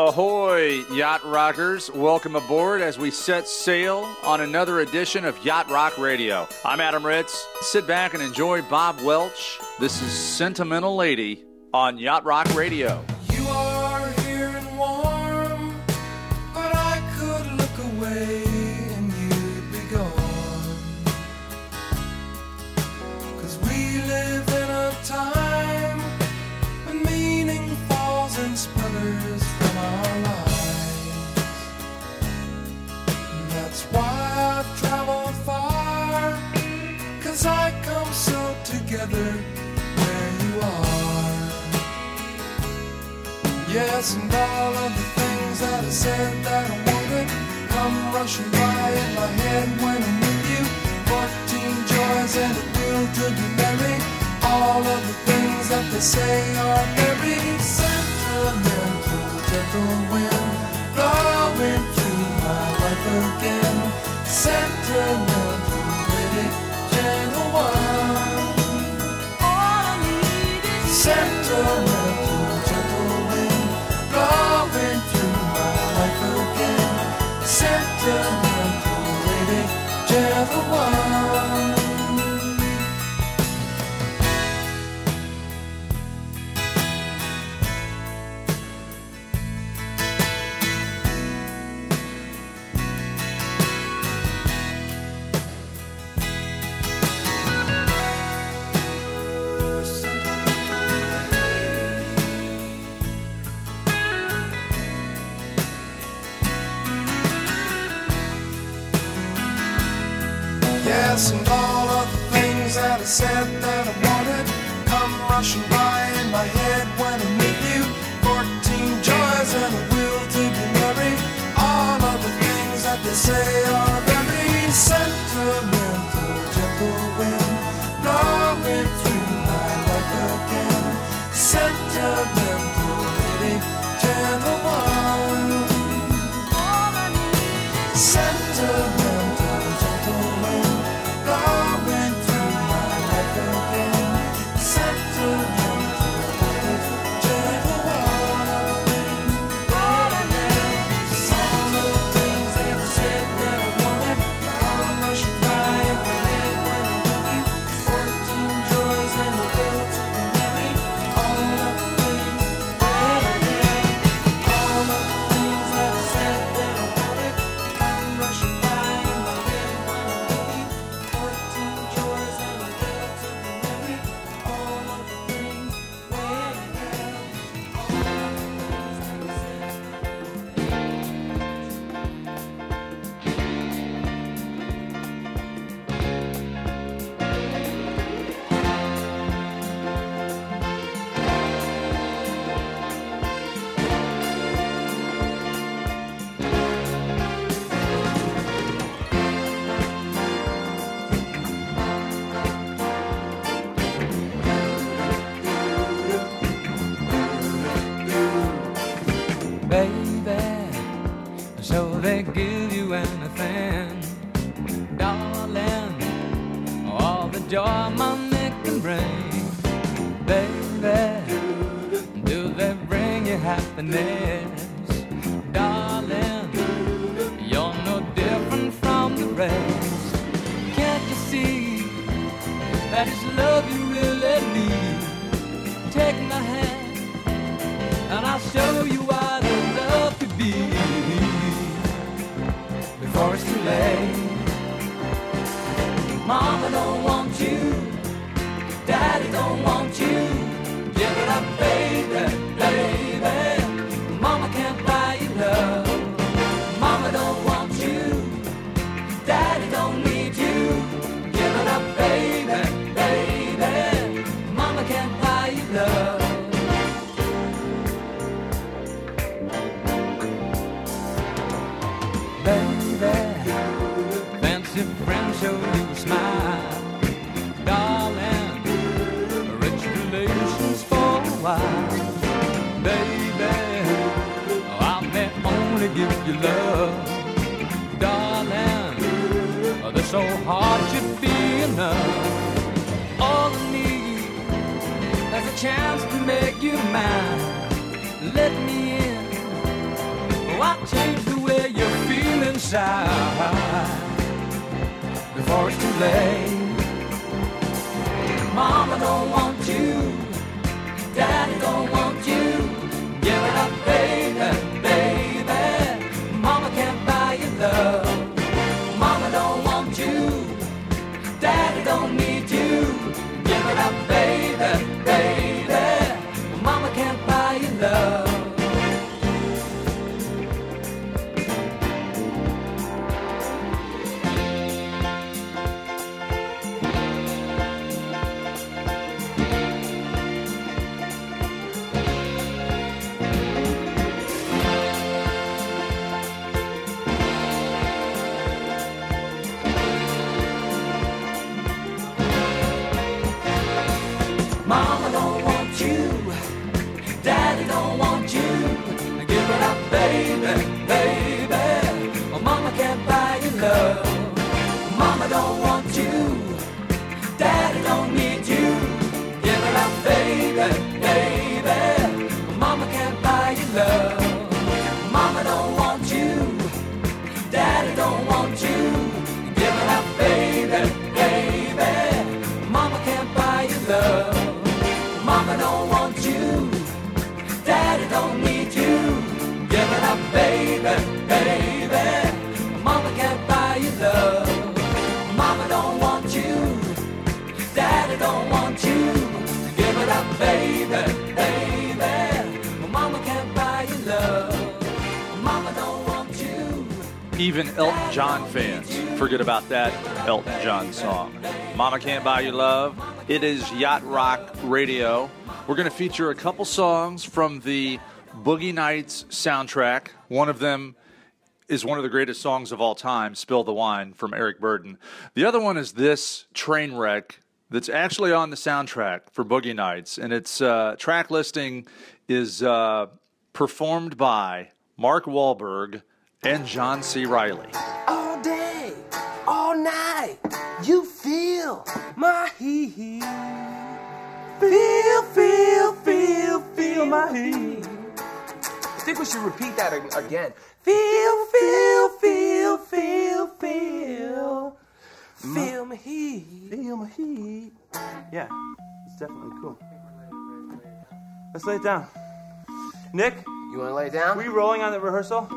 Ahoy, yacht rockers. Welcome aboard as we set sail on another edition of Yacht Rock Radio. I'm Adam Ritz. Sit back and enjoy Bob Welch. This is Sentimental Lady on Yacht Rock Radio. And all of the things that I said that I wanted come rushing by in my head when I'm with you. Fourteen joys and a will to be merry. All of the things that they say are very sentimental, gentle wind blowing through my life again. Sentimental, pretty, gentle one. Sentimental, I said that I wanted come rushing by in my head when I'm with you. Fourteen joys and a will to be merry. All of the things that they say are that it's love you really need? Take my hand and I'll show you what I love to be before it's too late. Mama don't want you, Daddy don't want you. Give it up, baby, so hard to be enough. All I need is a chance to make you mine. Let me in. Why change the way you feel inside before it's too late? Mama don't want you, Daddy don't want John fans forget about that Elton John song. Mama Can't Buy You Love. It is Yacht Rock Radio. We're going to feature a couple songs from the Boogie Nights soundtrack. One of them is one of the greatest songs of all time, Spill the Wine from Eric Burdon. The other one is this train wreck that's actually on the soundtrack for Boogie Nights, and its uh, track listing is uh, performed by Mark Wahlberg and John C. Reilly. all day, all night. You feel my heat. Feel, feel, feel, feel my heat. I think we should repeat that again. Feel, feel, feel, feel, feel. Feel my heat. Feel my heat. Yeah, it's definitely cool. Let's lay it down. Nick, You want to lay down? were you rolling on the rehearsal?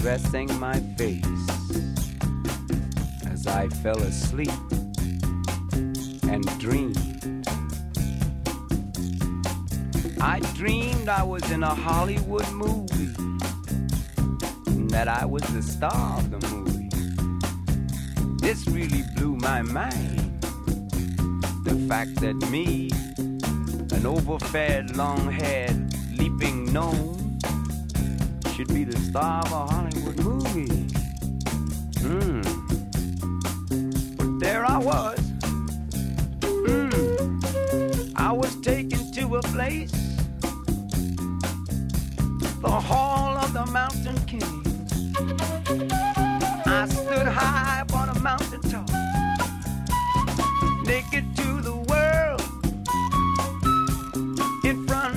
Caressing my face as I fell asleep and dreamed. I dreamed I was in a Hollywood movie, and that I was the star of the movie. This really blew my mind. The fact that me, an overfed, long haired, leaping gnome, should be the star of a Hollywood movie. Hmm. But there I was. Hmm. I was taken to a place the hall of the mountain king. I stood high upon a mountain top, naked to the world, in front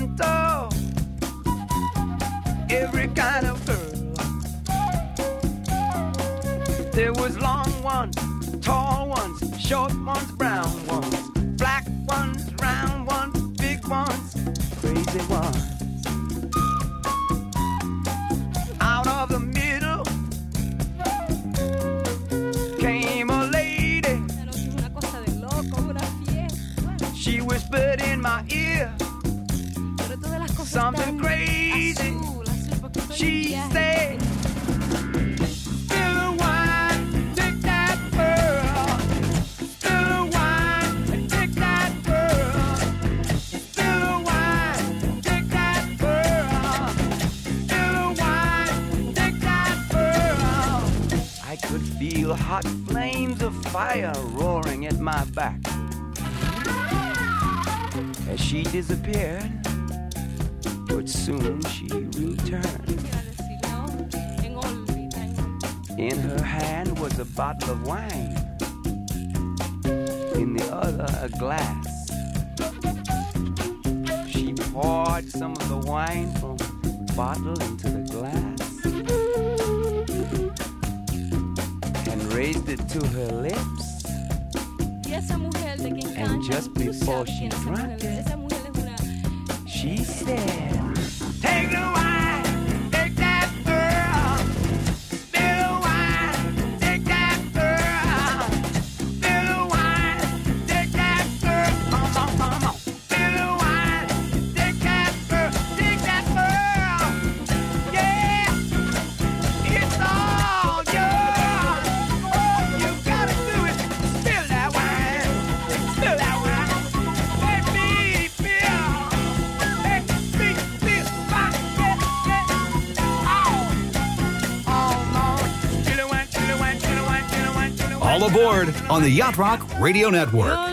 short ones, brown ones, disappeared, but soon she returned. In her hand was a bottle of wine, in the other, a glass. She poured some of the wine from the bottle into the glass and raised it to her lips. And just before she drank it, she said. Aboard on the Yacht Rock Radio Network.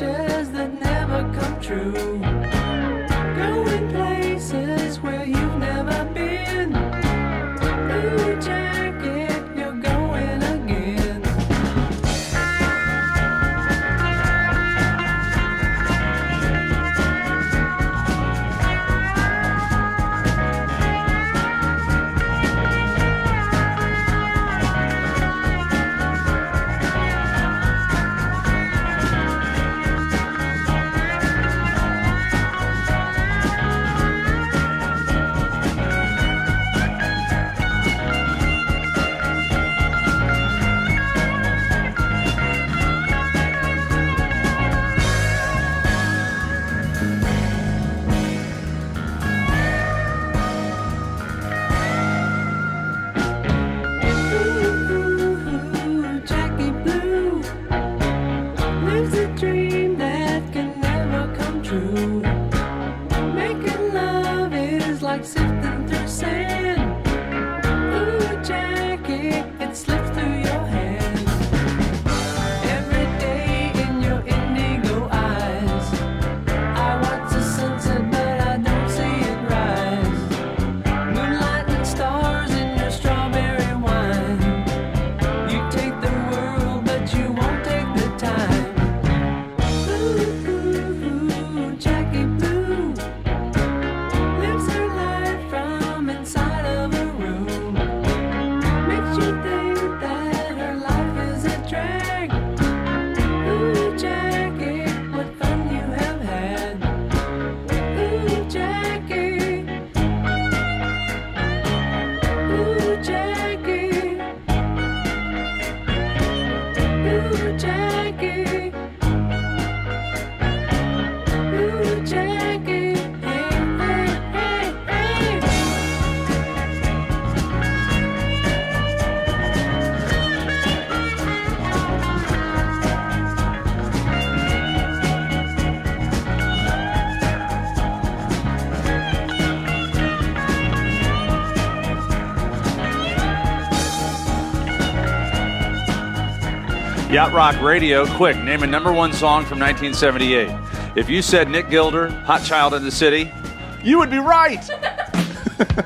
wishes that never come true. Yacht Rock Radio. Quick, name a number one song from 1978. If you said Nick Gilder, Hot Child in the City, you would be right.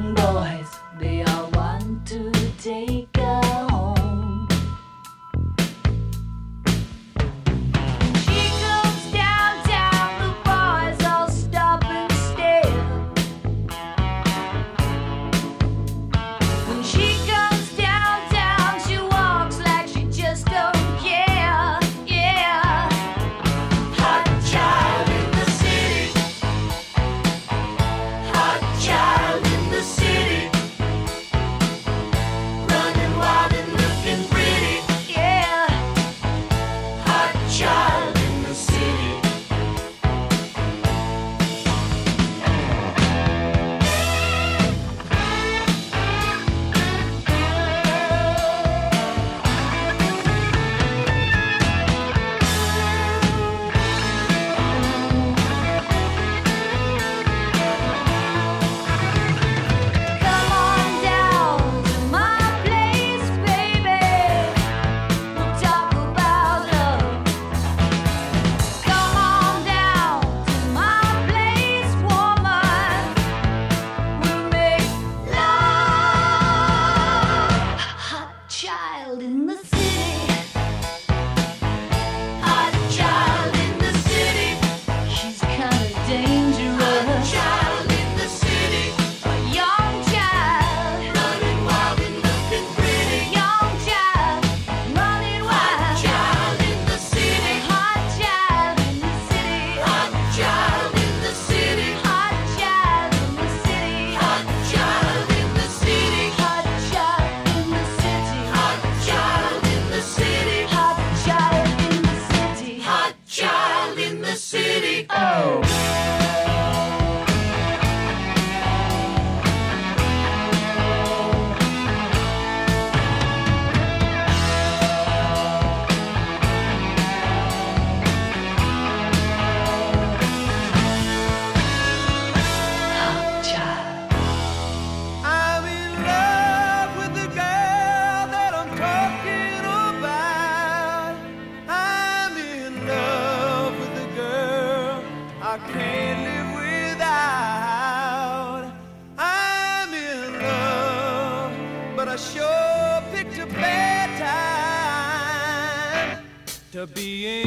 Mundo. to being.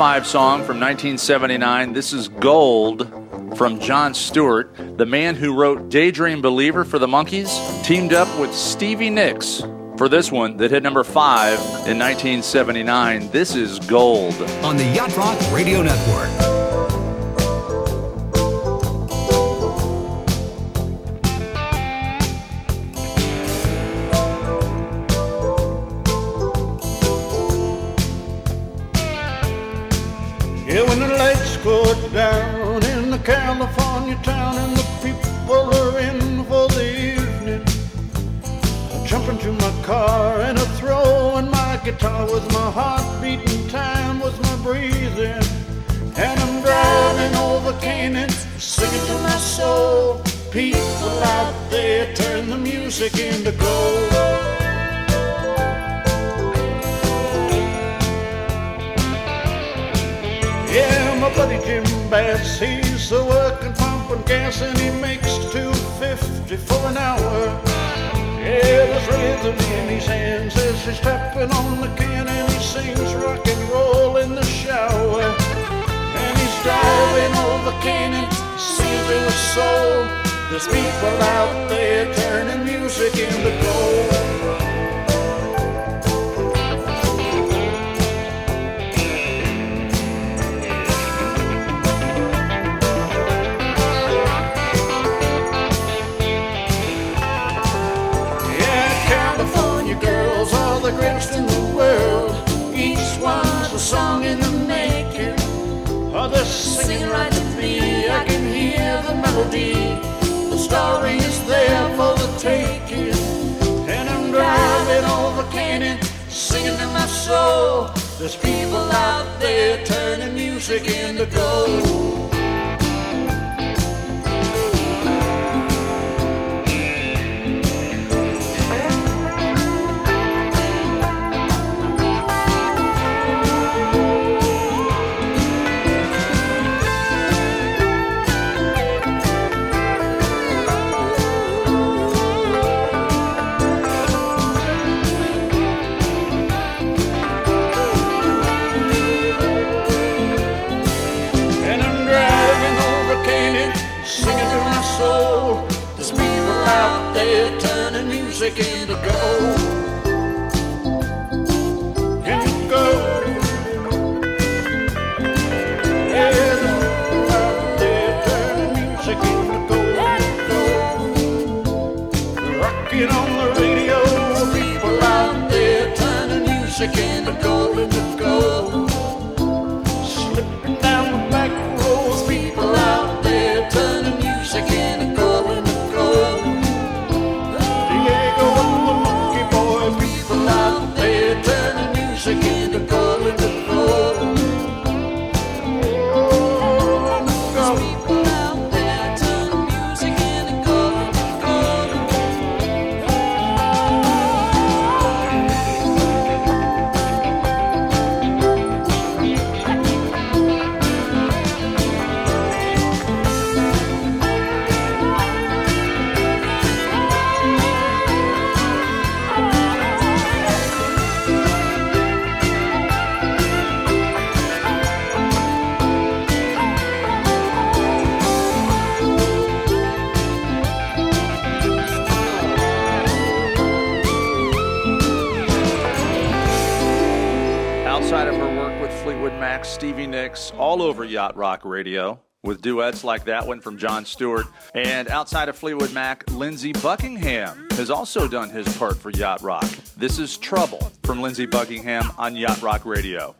5 song from 1979. This is Gold from John Stewart, the man who wrote Daydream Believer for the Monkees, teamed up with Stevie Nicks for this one that hit number 5 in 1979. This is Gold on the Yacht Rock Radio Network. guitar was my heart beating, time was my breathing. And I'm driving over Canaan, singing to my soul. People out there turn the music into gold. Yeah, my buddy Jim Bass, he's a working pump and gas, and he makes two fifty for an hour. Yeah, there's rhythm in his hands as he's tapping on the can and he sings rock and roll in the shower. And he's diving over cannon, saving a soul. There's people out there turning music into gold. Greatest in the world. Each one's a song in the making. They're singing right to me. I can hear the melody. The story is there for the taking. And I'm driving over canyon, singing to my soul. There's people out there turning music into gold. Turning music into gold. gold. Rocking on the radio, people out there turning music into gold. All over Yacht Rock Radio, with duets like that one from John Stewart. And outside of Fleetwood Mac, Lindsey Buckingham has also done his part for Yacht Rock. This is Trouble from Lindsey Buckingham on Yacht Rock Radio.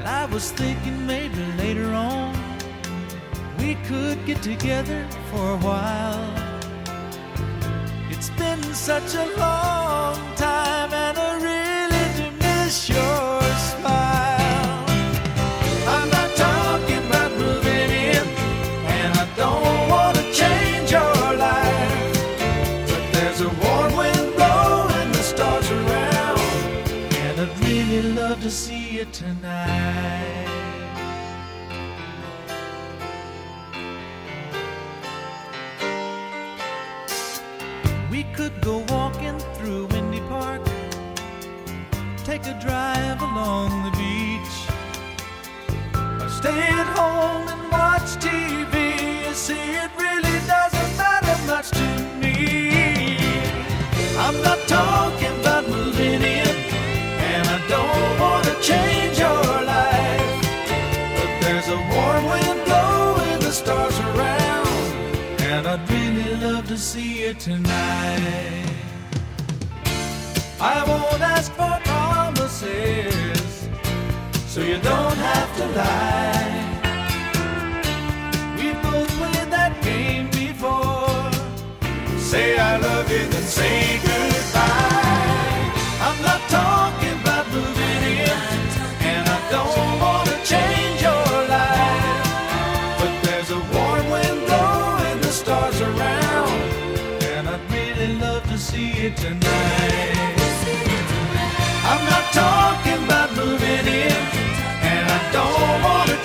And I was thinking maybe later on we could get together for a while. It's been such a long time, and I really do miss your you tonight. We could go walking through Windy Park, take a drive along the beach, or stay at home and watch TV. See you tonight. I won't ask for promises, so you don't have to lie. We both played that game before. Say I love you,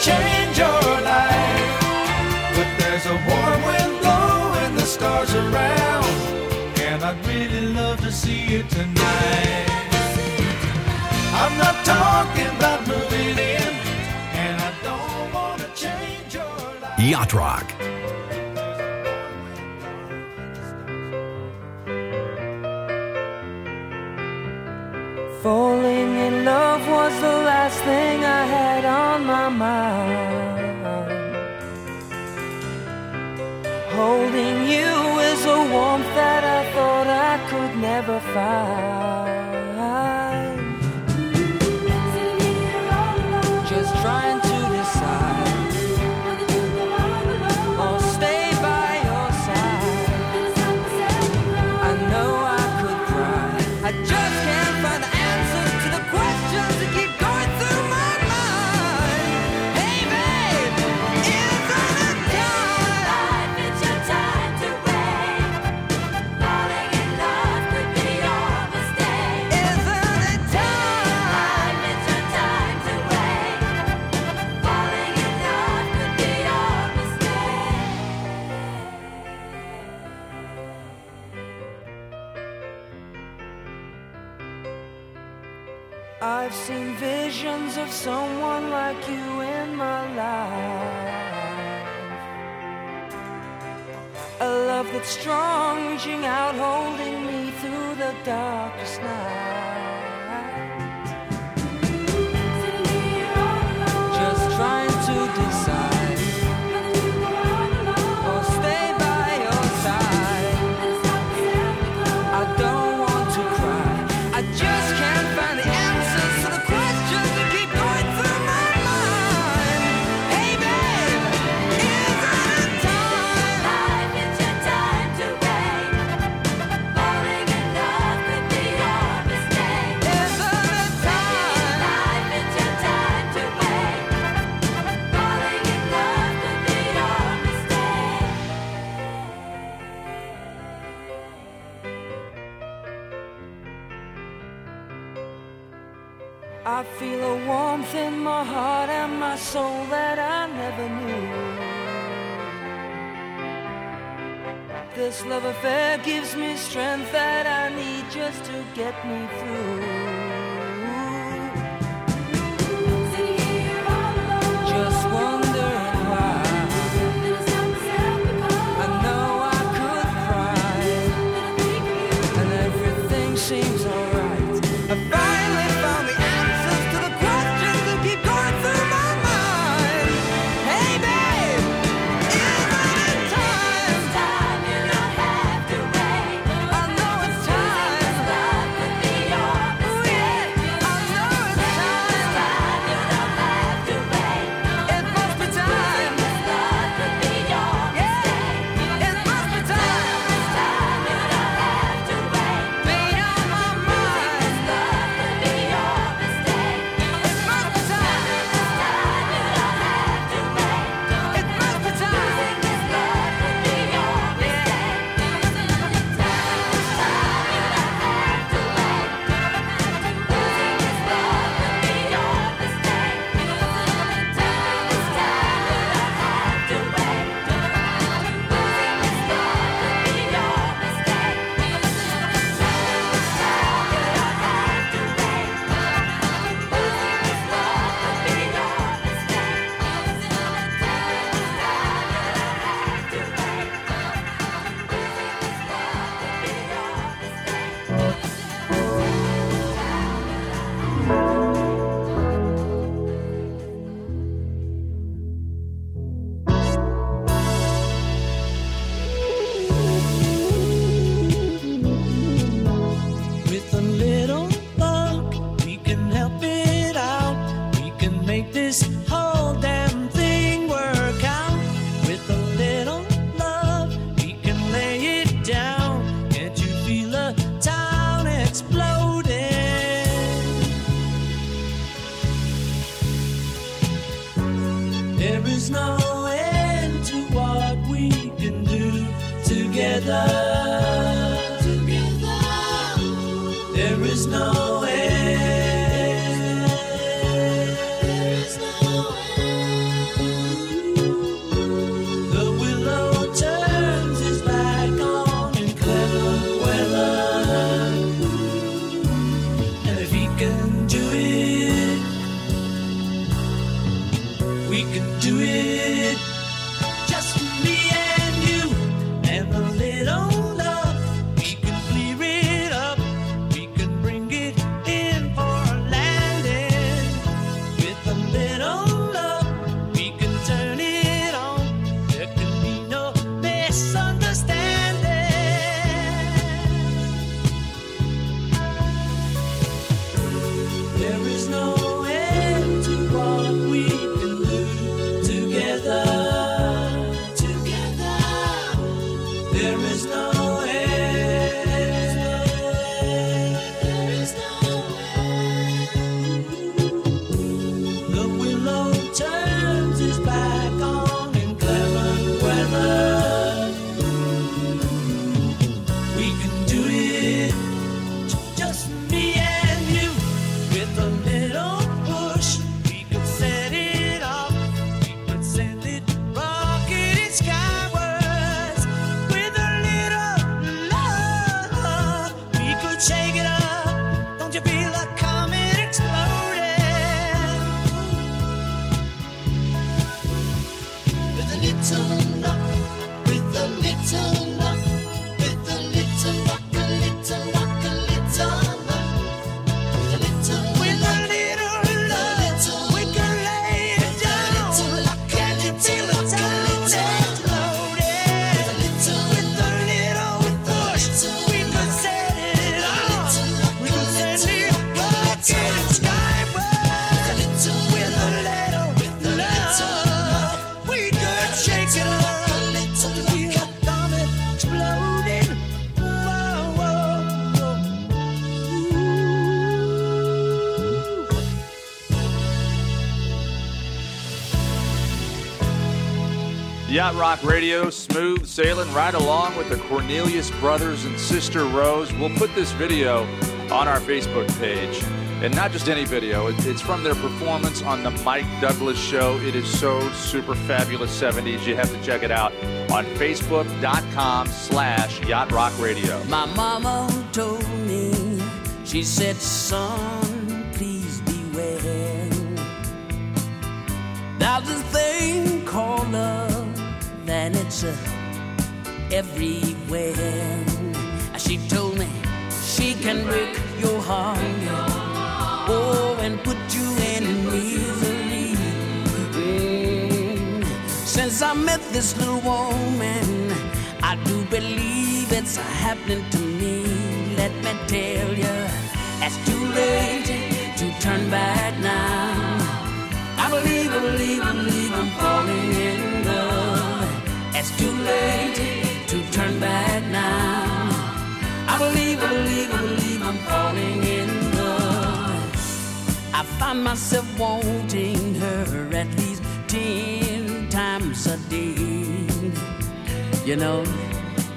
change your life. But there's a warm wind blowing the stars around, and I'd really love to see tonight. I'm not talking about moving in, and I don't want to change your life. Yacht Rock. Falling in love was the last thing I had on my mind. Holding you is a warmth that I thought I could never find. Visions of someone like you in my life. A love that's strong, reaching out, holding me through the darkest night. Just trying to decide. Love affair gives me strength that I need just to get me through. Radio, smooth sailing right along with the Cornelius brothers and sister Rose. We'll put this video on our Facebook page. And not just any video, it's from their performance on the Mike Douglas show. It is so super fabulous 70s. You have to check it out on facebook.com slash Yacht Rock Radio. My mama told me, she said, son, please beware. There's a thing called love, uh, everywhere. She told me she can break your heart, oh, and put you in misery. Mm. Since I met this little woman, I do believe it's happening to me. Let me tell you, it's too late to turn back now. I believe, I believe, I believe I'm falling in. It's too late to turn back now. I believe, I believe, I believe I'm falling in love. I find myself wanting her at least ten times a day. You know,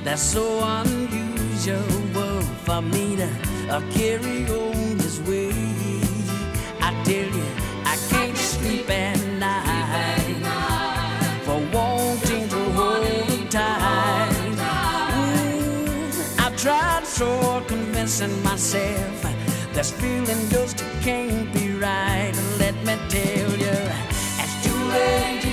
that's so unusual for me to uh, carry on this way. I tell you, I can't sleep at night tight. Mm, I've tried so convincing myself this feeling just can't be right. Let me tell you, it's too late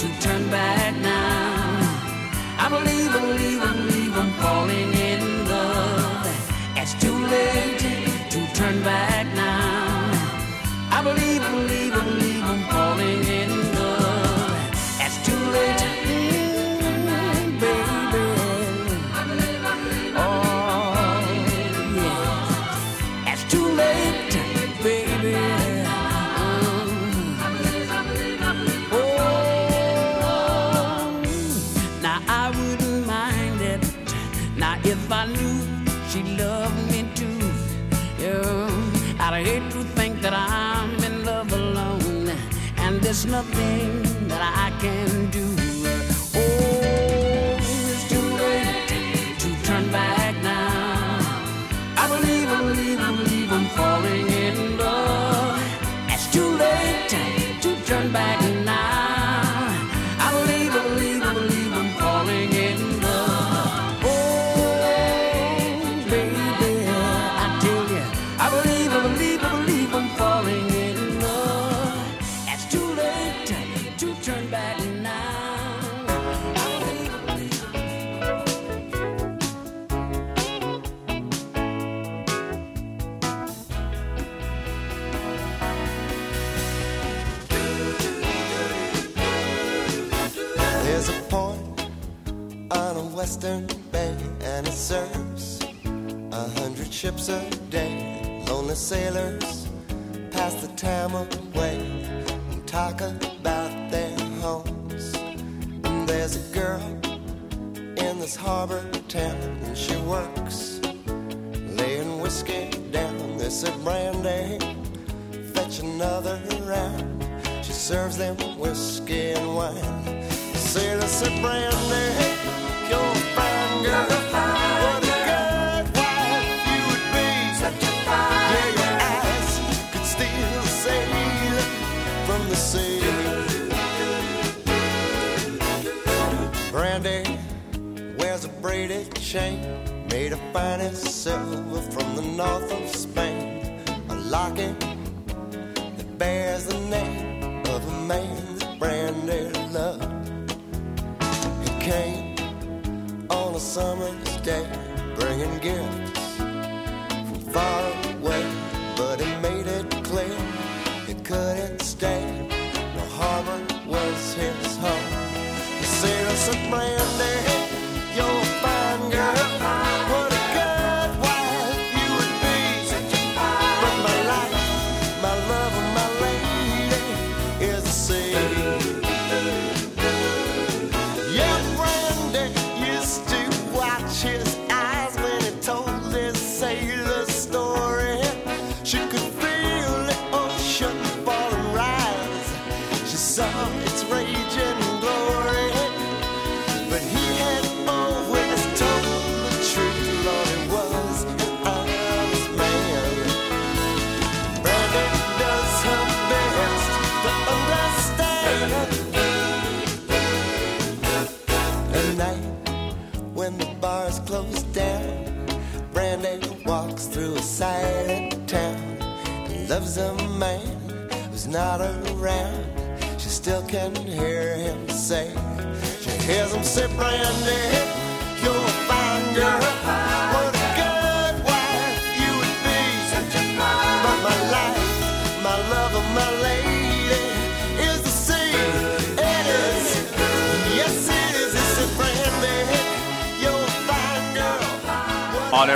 to turn back now. I believe, believe, believe I'm falling in love. It's too late to turn back now. I believe, believe, believe there's nothing that I can do. Ships a day. Lonely sailors locket that bears the name of a man that Brandy loved. He came on a summer's day, bringing gifts from far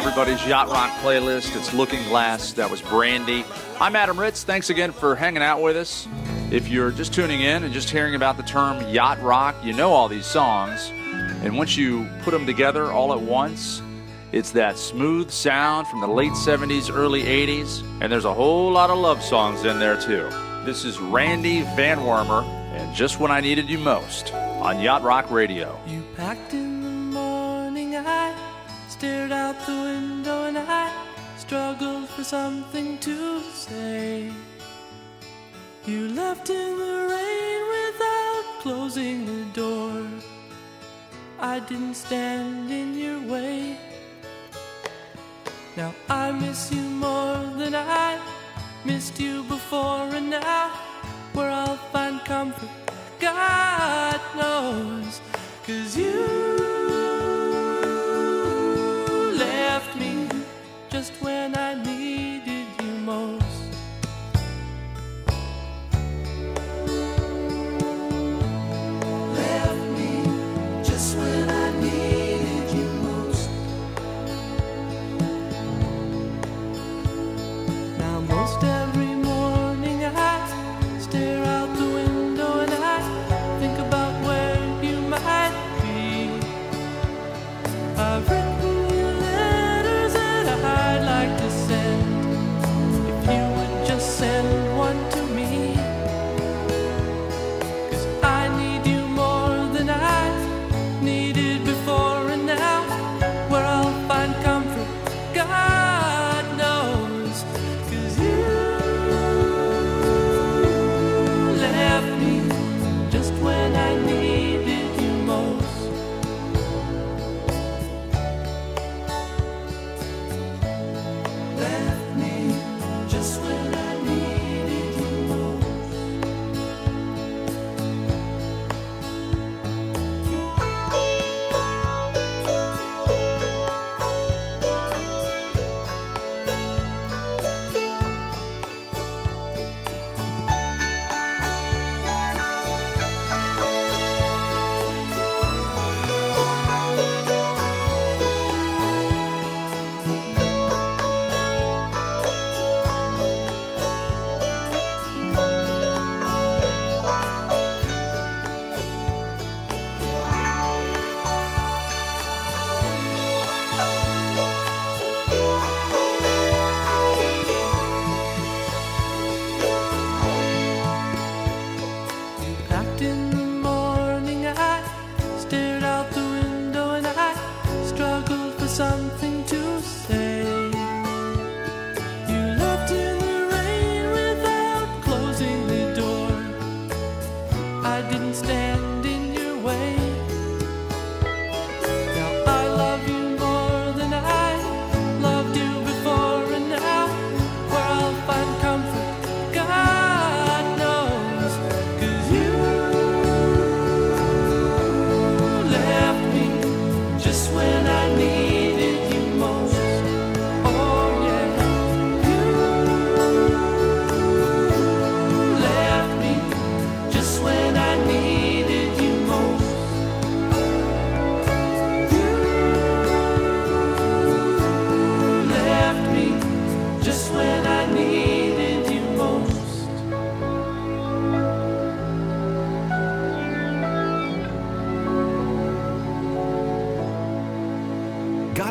everybody's Yacht Rock playlist, it's Looking Glass. That was Brandy. I'm Adam Ritz. Thanks again for hanging out with us. If you're just tuning in and just hearing about the term yacht rock, you know all these songs. And once you put them together all at once, it's that smooth sound from the late 70s, early 80s. And there's a whole lot of love songs in there too. This is Randy VanWarmer and Just When I Needed You Most on Yacht Rock Radio. You packed in stared out the window and I struggled for something to say. You left in the rain without closing the door. I didn't stand in your way. Now I miss you more than I missed you before, and now where I'll find comfort, God knows. Cause you just when I needed you most. Left me just when I needed you most. Now, most just will.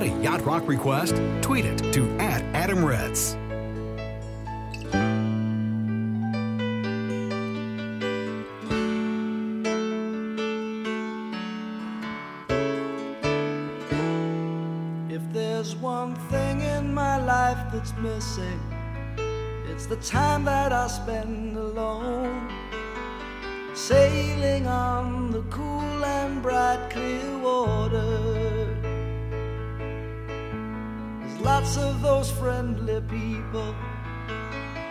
a yacht rock request? Tweet it to at Adam Ritz. If there's one thing in my life that's missing, it's the time that I spend alone, sailing on the cool and bright clear lots of those friendly people.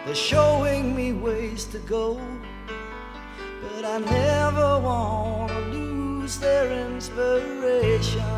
They're showing me ways to go, but I never want to lose their inspiration.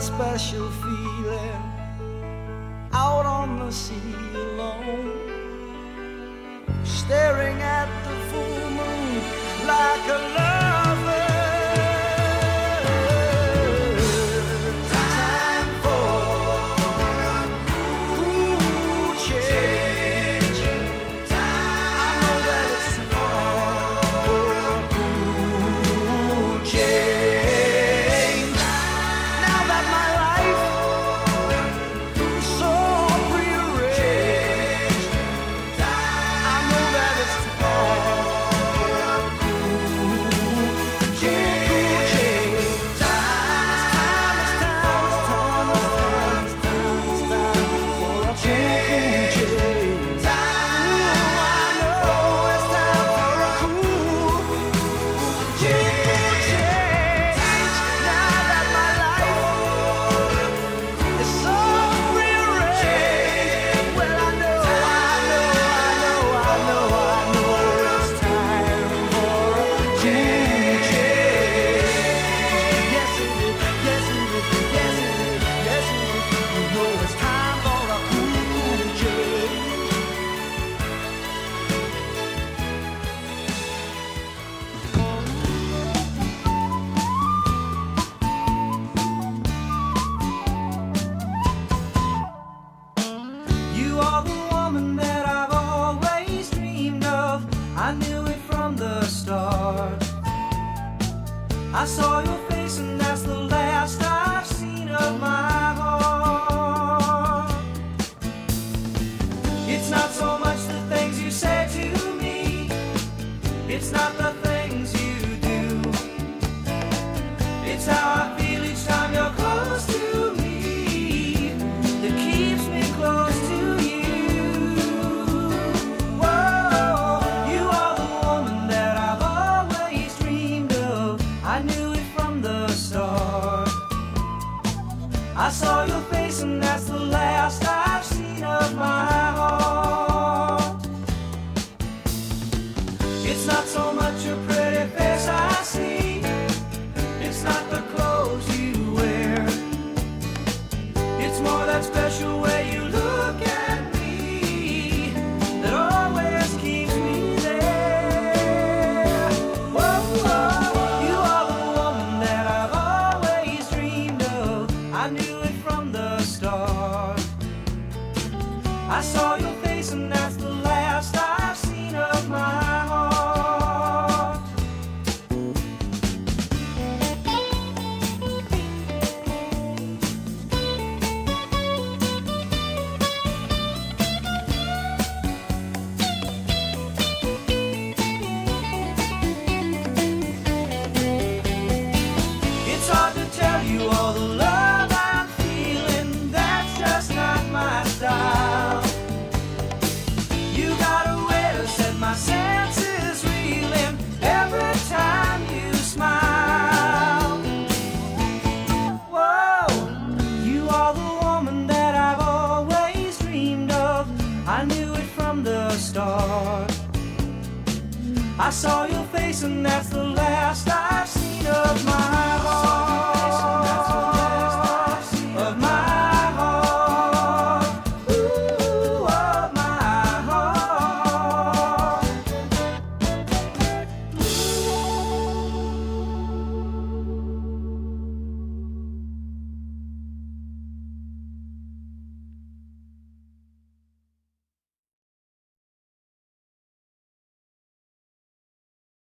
a special feeling out on the sea alone, staring at the full moon like a.